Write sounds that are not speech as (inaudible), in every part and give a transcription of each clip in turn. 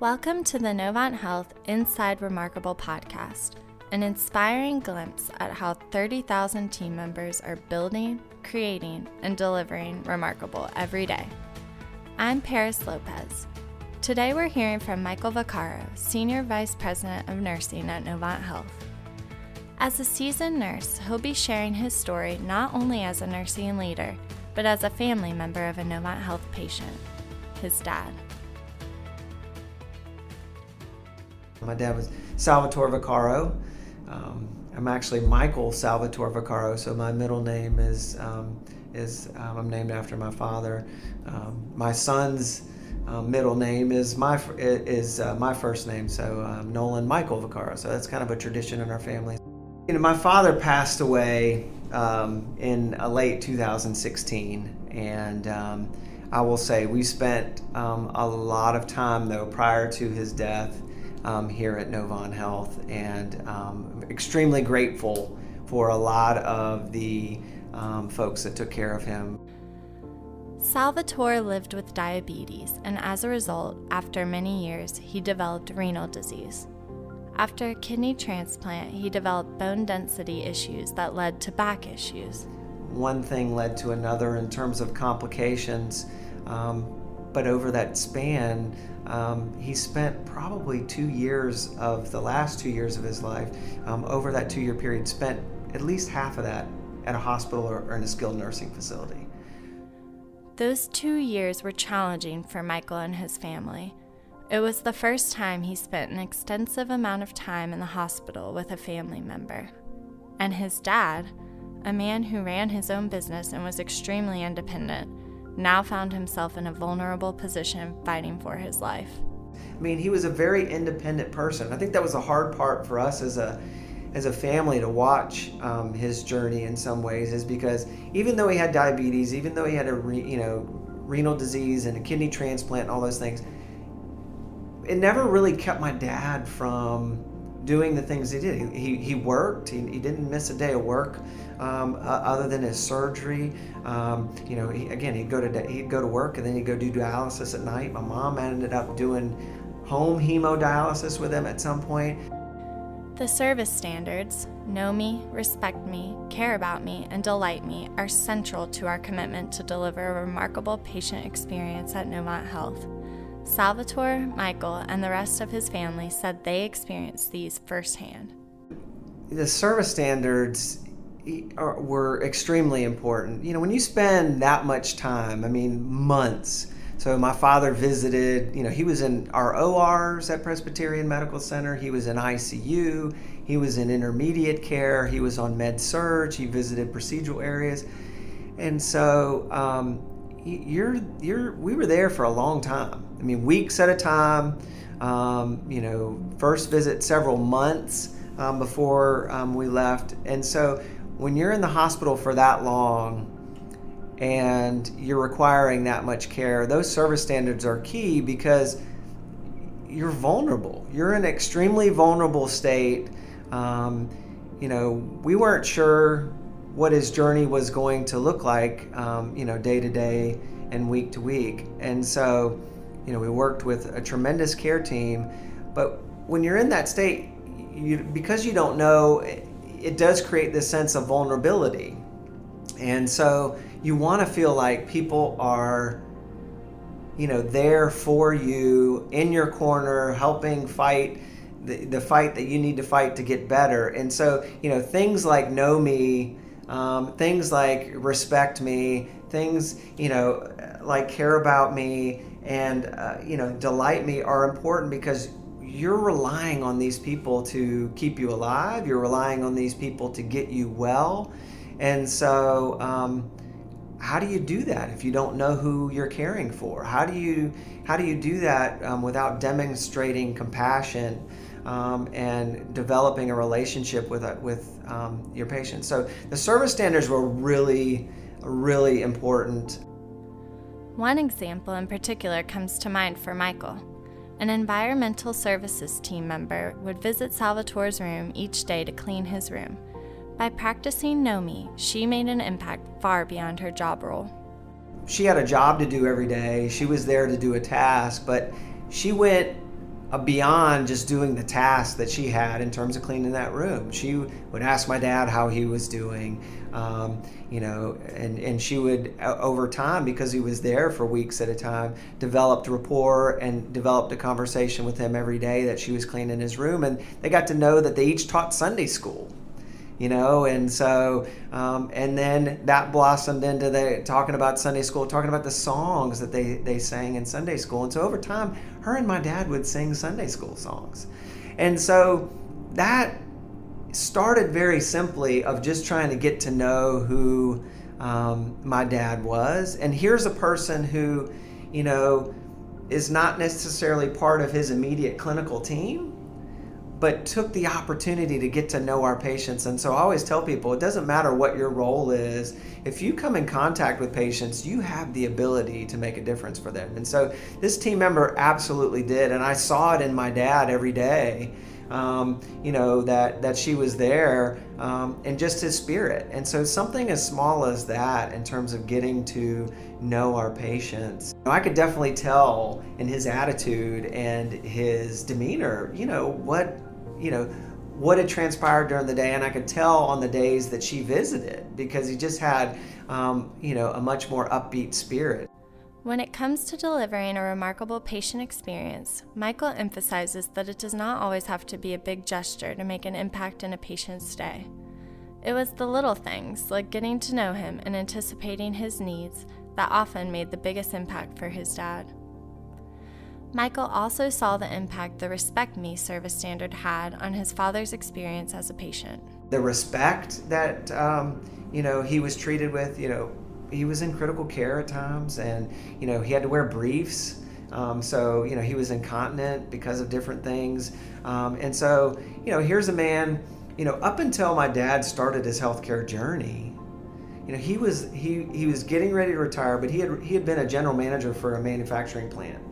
Welcome to the Novant Health Inside Remarkable podcast, an inspiring glimpse at how 30,000 team members are building, creating, and delivering remarkable every day. I'm Paris Lopez. Today we're hearing from Michael Vaccaro, Senior Vice President of Nursing at Novant Health. As a seasoned nurse, he'll be sharing his story not only as a nursing leader, but as a family member of a Novant Health patient, his dad. My dad was Salvatore Vaccaro. Um, I'm actually Michael Salvatore Vaccaro, so my middle name is um, is um, I'm named after my father. Um, my son's um, middle name is my is uh, my first name, so um, Nolan Michael Vaccaro. So that's kind of a tradition in our family. You know, my father passed away in late 2016, and I will say we spent a lot of time though prior to his death um, here at Novant Health, and um, extremely grateful for a lot of the um, folks that took care of him. Salvatore lived with diabetes, and as a result, after many years, he developed renal disease. After a kidney transplant, he developed bone density issues that led to back issues. One thing led to another in terms of complications, um, but over that span, um, he spent probably two years of the last two years of his life, um, over that two year period, spent at least half of that at a hospital or, or in a skilled nursing facility. Those two years were challenging for Michael and his family. It was the first time he spent an extensive amount of time in the hospital with a family member. And his dad, a man who ran his own business and was extremely independent, now found himself in a vulnerable position fighting for his life. I mean, he was a very independent person. I think that was a hard part for us as a as a family to watch um, his journey in some ways is because even though he had diabetes, even though he had a re, you know renal disease and a kidney transplant and all those things, it never really kept my dad from doing the things he did. He, he worked, he, he didn't miss a day of work um, uh, other than his surgery. Um, you know, he, again, he'd go to he'd go to work and then he'd go do dialysis at night. My mom ended up doing home hemodialysis with him at some point. The service standards know me, respect me, care about me, and delight me are central to our commitment to deliver a remarkable patient experience at Novant Health. Salvatore, Michael, and the rest of his family said they experienced these firsthand. The service standards were extremely important. You know, when you spend that much time, I mean, months. So my father visited, you know, he was in our ORs at Presbyterian Medical Center. He was in ICU. He was in intermediate care. He was on med surg. He visited procedural areas. And so um, you're, you're, we were there for a long time. I mean, weeks at a time. Um, you know, first visit several months um, before um, we left. And so when you're in the hospital for that long and you're requiring that much care, those service standards are key because you're vulnerable. You're in an extremely vulnerable state. Um, you know, we weren't sure what his journey was going to look like, um, you know, day to day and week to week. And so, you know, we worked with a tremendous care team. But when you're in that state, you, because you don't know it does create this sense of vulnerability. And so you want to feel like people are you know there for you in your corner helping fight the, the fight that you need to fight to get better and so you know things like know me um, things like respect me things you know like care about me and uh, you know delight me are important because you're relying on these people to keep you alive. You're relying on these people to get you well. And so, um, how do you do that if you don't know who you're caring for? How do you how do you do that um, without demonstrating compassion um, and developing a relationship with a, with um, your patient? So the service standards were really really important. One example in particular comes to mind for Michael. An environmental services team member would visit Salvatore's room each day to clean his room. By practicing Know Me, she made an impact far beyond her job role. She had a job to do every day. She was there to do a task, but she went uh, beyond just doing the task that she had in terms of cleaning that room. She would ask my dad how he was doing, um, you know, and, and she would, uh, over time, because he was there for weeks at a time, developed rapport and developed a conversation with him every day that she was cleaning his room. And they got to know that they each taught Sunday school you know and so um, and then that blossomed into the talking about sunday school talking about the songs that they they sang in sunday school and so over time her and my dad would sing sunday school songs. And so that started very simply of just trying to get to know who um, my dad was. And here's a person who you know is not necessarily part of his immediate clinical team but took the opportunity to get to know our patients. And so I always tell people it doesn't matter what your role is, if you come in contact with patients, you have the ability to make a difference for them. And so this team member absolutely did. And I saw it in my dad every day. Um, you know that that she was there um, and just his spirit and so something as small as that in terms of getting to know our patients i could definitely tell in his attitude and his demeanor you know what you know, what had transpired during the day, and I could tell on the days that she visited because he just had, um, you know, a much more upbeat spirit. When it comes to delivering a remarkable patient experience, Michael emphasizes that it does not always have to be a big gesture to make an impact in a patient's day. It was the little things, like getting to know him and anticipating his needs, that often made the biggest impact for his dad. Michael also saw the impact the Respect Me service standard had on his father's experience as a patient. The respect that, um, you know, he was treated with, you know, he was in critical care at times and, you know, he had to wear briefs. Um, so, you know, he was incontinent because of different things. Um, and so, you know, here's a man, you know, up until my dad started his healthcare journey, you know, he was he he was getting ready to retire, but he had he had been a general manager for a manufacturing plant.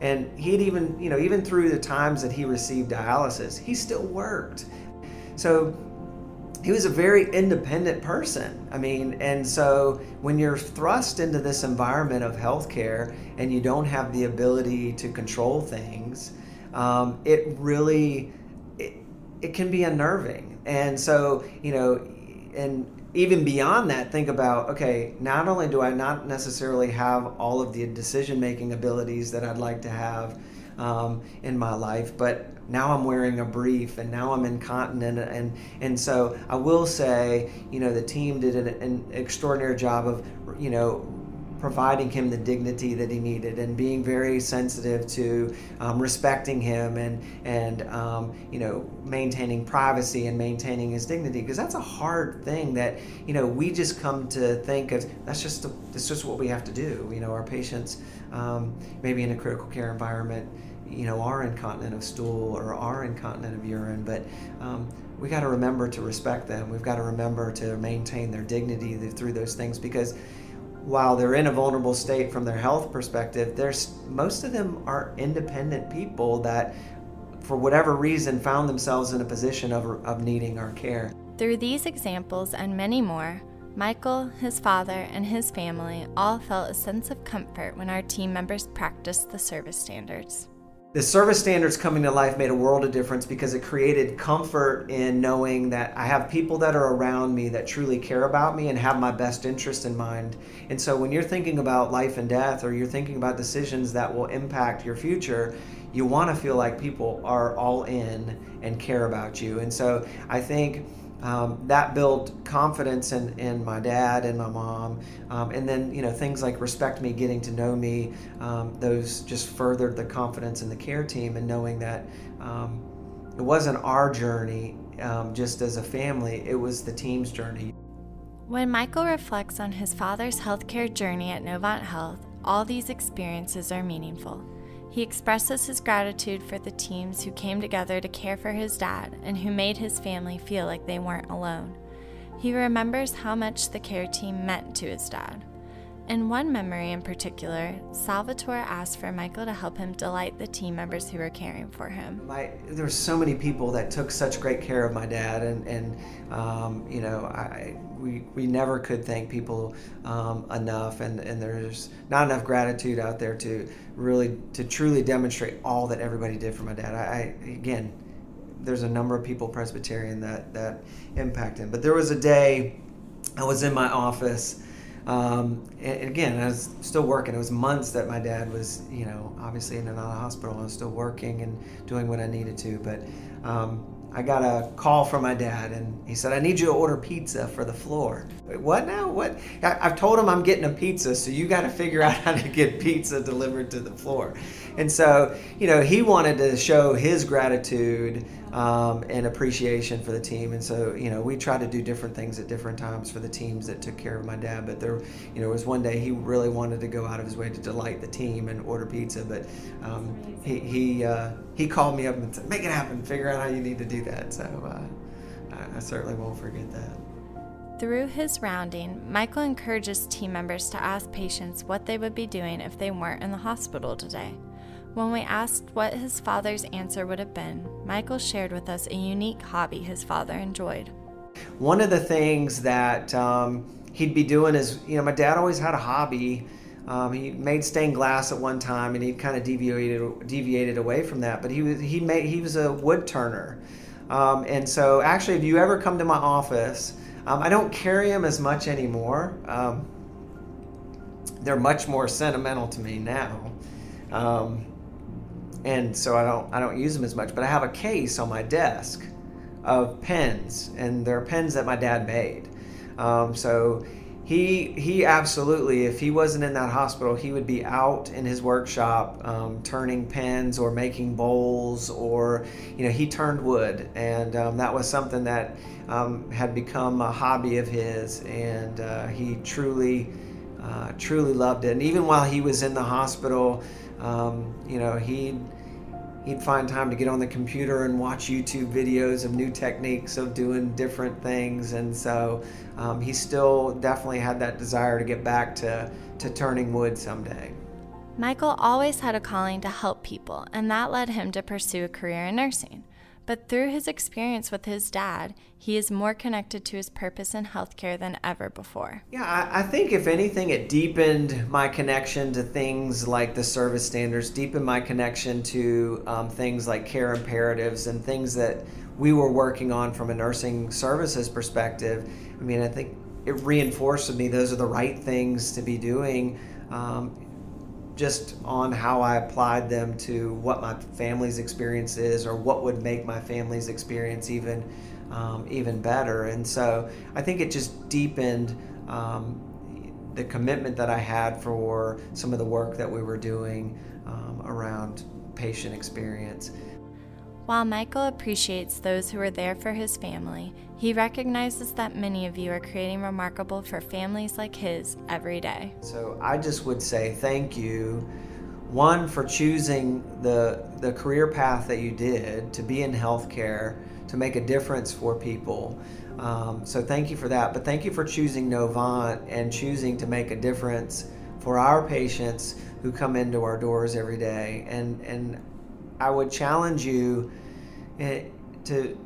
And he'd even, you know, even through the times that he received dialysis, he still worked. So he was a very independent person. I mean, and so when you're thrust into this environment of healthcare and you don't have the ability to control things, um, it really it, it can be unnerving. And so, you know, and even beyond that, think about okay, not only do I not necessarily have all of the decision making abilities that I'd like to have um, in my life, but now I'm wearing a brief and now I'm incontinent. And, and so I will say, you know, the team did an, an extraordinary job of, you know, providing him the dignity that he needed and being very sensitive to um, respecting him and and um, you know maintaining privacy and maintaining his dignity. Because that's a hard thing that you know we just come to think of that's just that's just what we have to do. You know our patients um, maybe in a critical care environment you know are incontinent of stool or are incontinent of urine but um, we got to remember to respect them. We've got to remember to maintain their dignity through those things because while they're in a vulnerable state from their health perspective, there's most of them are independent people that, for whatever reason, found themselves in a position of, of needing our care. Through these examples and many more, Michael, his father, and his family all felt a sense of comfort when our team members practiced the service standards. The service standards coming to life made a world of difference because it created comfort in knowing that I have people that are around me that truly care about me and have my best interest in mind. And so when you're thinking about life and death or you're thinking about decisions that will impact your future, you want to feel like people are all in and care about you. And so I think um, that built confidence in, in my dad and my mom. Um, and then, you know, things like respect me, getting to know me, um, those just furthered the confidence in the care team and knowing that um, it wasn't our journey um, just as a family, it was the team's journey. When Michael reflects on his father's healthcare journey at Novant Health, all these experiences are meaningful. He expresses his gratitude for the teams who came together to care for his dad and who made his family feel like they weren't alone. He remembers how much the care team meant to his dad. In one memory in particular, Salvatore asked for Michael to help him delight the team members who were caring for him. My, there were so many people that took such great care of my dad, and, and um, you know, I, we, we never could thank people um, enough, and, and there's not enough gratitude out there to really, to truly demonstrate all that everybody did for my dad. I, I again, there's a number of people Presbyterian that, that impact him. But there was a day I was in my office um, and again, I was still working. It was months that my dad was, you know, obviously in and out of hospital. I was still working and doing what I needed to. But um, I got a call from my dad, and he said, "I need you to order pizza for the floor." Wait, what now? What? I, have told him I'm getting a pizza, so you got to figure out (laughs) how to get pizza delivered to the floor. And so, you know, he wanted to show his gratitude um, and appreciation for the team. And so, you know, we tried to do different things at different times for the teams that took care of my dad. But there, you know, was one day he really wanted to go out of his way to delight the team and order pizza. But um, he he uh, he called me up and said, "Make it happen. Figure out how you need to do that." So uh, I, I certainly won't forget that. Through his rounding, Michael encourages team members to ask patients what they would be doing if they weren't in the hospital today. When we asked what his father's answer would have been, Michael shared with us a unique hobby his father enjoyed. One of the things that um, he'd be doing is, you know, my dad always had a hobby. Um, he made stained glass at one time, and he kind of deviated deviated away from that. But he was he made he was a wood turner, um, and so actually, if you ever come to my office, um, I don't carry them as much anymore. Um, they're much more sentimental to me now. Um, and so I don't I don't use them as much. But I have a case on my desk of pens, and they're pens that my dad made. Um, so he he absolutely, if he wasn't in that hospital, he would be out in his workshop um, turning pens or making bowls, or you know he turned wood, and um, that was something that um, had become a hobby of his, and uh, he truly. Uh, truly loved it, and even while he was in the hospital, um, you know, he'd he'd find time to get on the computer and watch YouTube videos of new techniques of doing different things, and so um, he still definitely had that desire to get back to to turning wood someday. Michael always had a calling to help people, and that led him to pursue a career in nursing. But through his experience with his dad, he is more connected to his purpose in healthcare than ever before. Yeah, I, I think if anything, it deepened my connection to things like the service standards, deepened my connection to um, things like care imperatives and things that we were working on from a nursing services perspective. I mean, I think it reinforced to me those are the right things to be doing. Um, just on how I applied them to what my family's experience is or what would make my family's experience even um, even better. And so I think it just deepened um, the commitment that I had for some of the work that we were doing um, around patient experience. While Michael appreciates those who are there for his family, he recognizes that many of you are creating remarkable for families like his every day. So I just would say thank you, one, for choosing the, the career path that you did to be in healthcare, to make a difference for people. Um, so thank you for that. But thank you for choosing Novant and choosing to make a difference for our patients who come into our doors every day. And, and I would challenge you eh, to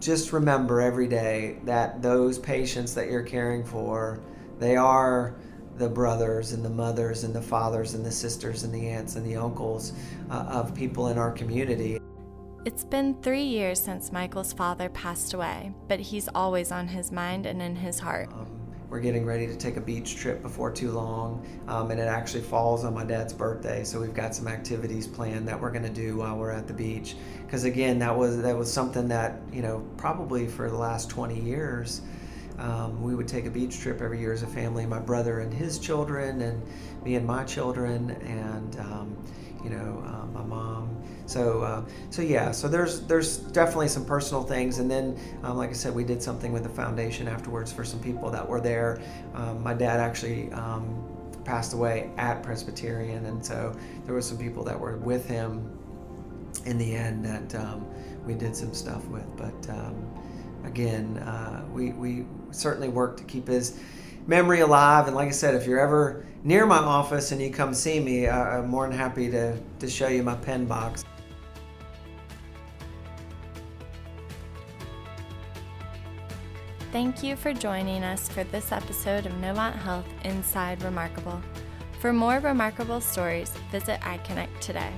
just remember every day that those patients that you're caring for, they are the brothers and the mothers and the fathers and the sisters and the aunts and the uncles uh, of people in our community. It's been three years since Michael's father passed away, but he's always on his mind and in his heart. Um, we're getting ready to take a beach trip before too long, um, and it actually falls on my dad's birthday. So we've got some activities planned that we're going to do while we're at the beach. Because again, that was that was something that you know probably for the last 20 years. Um, we would take a beach trip every year as a family, my brother and his children, and me and my children, and um, you know, uh, my mom. So, uh, so yeah, so there's there's definitely some personal things, and then, um, like I said, we did something with the foundation afterwards for some people that were there. Um, my dad actually um, passed away at Presbyterian, and so there were some people that were with him in the end that um, we did some stuff with. But um, again, uh, we we certainly work to keep his memory alive. And like I said, if you're ever near my office and you come see me, uh, I'm more than happy to, to show you my pen box. Thank you for joining us for this episode of Novant Health Inside Remarkable. For more remarkable stories, visit iConnect today.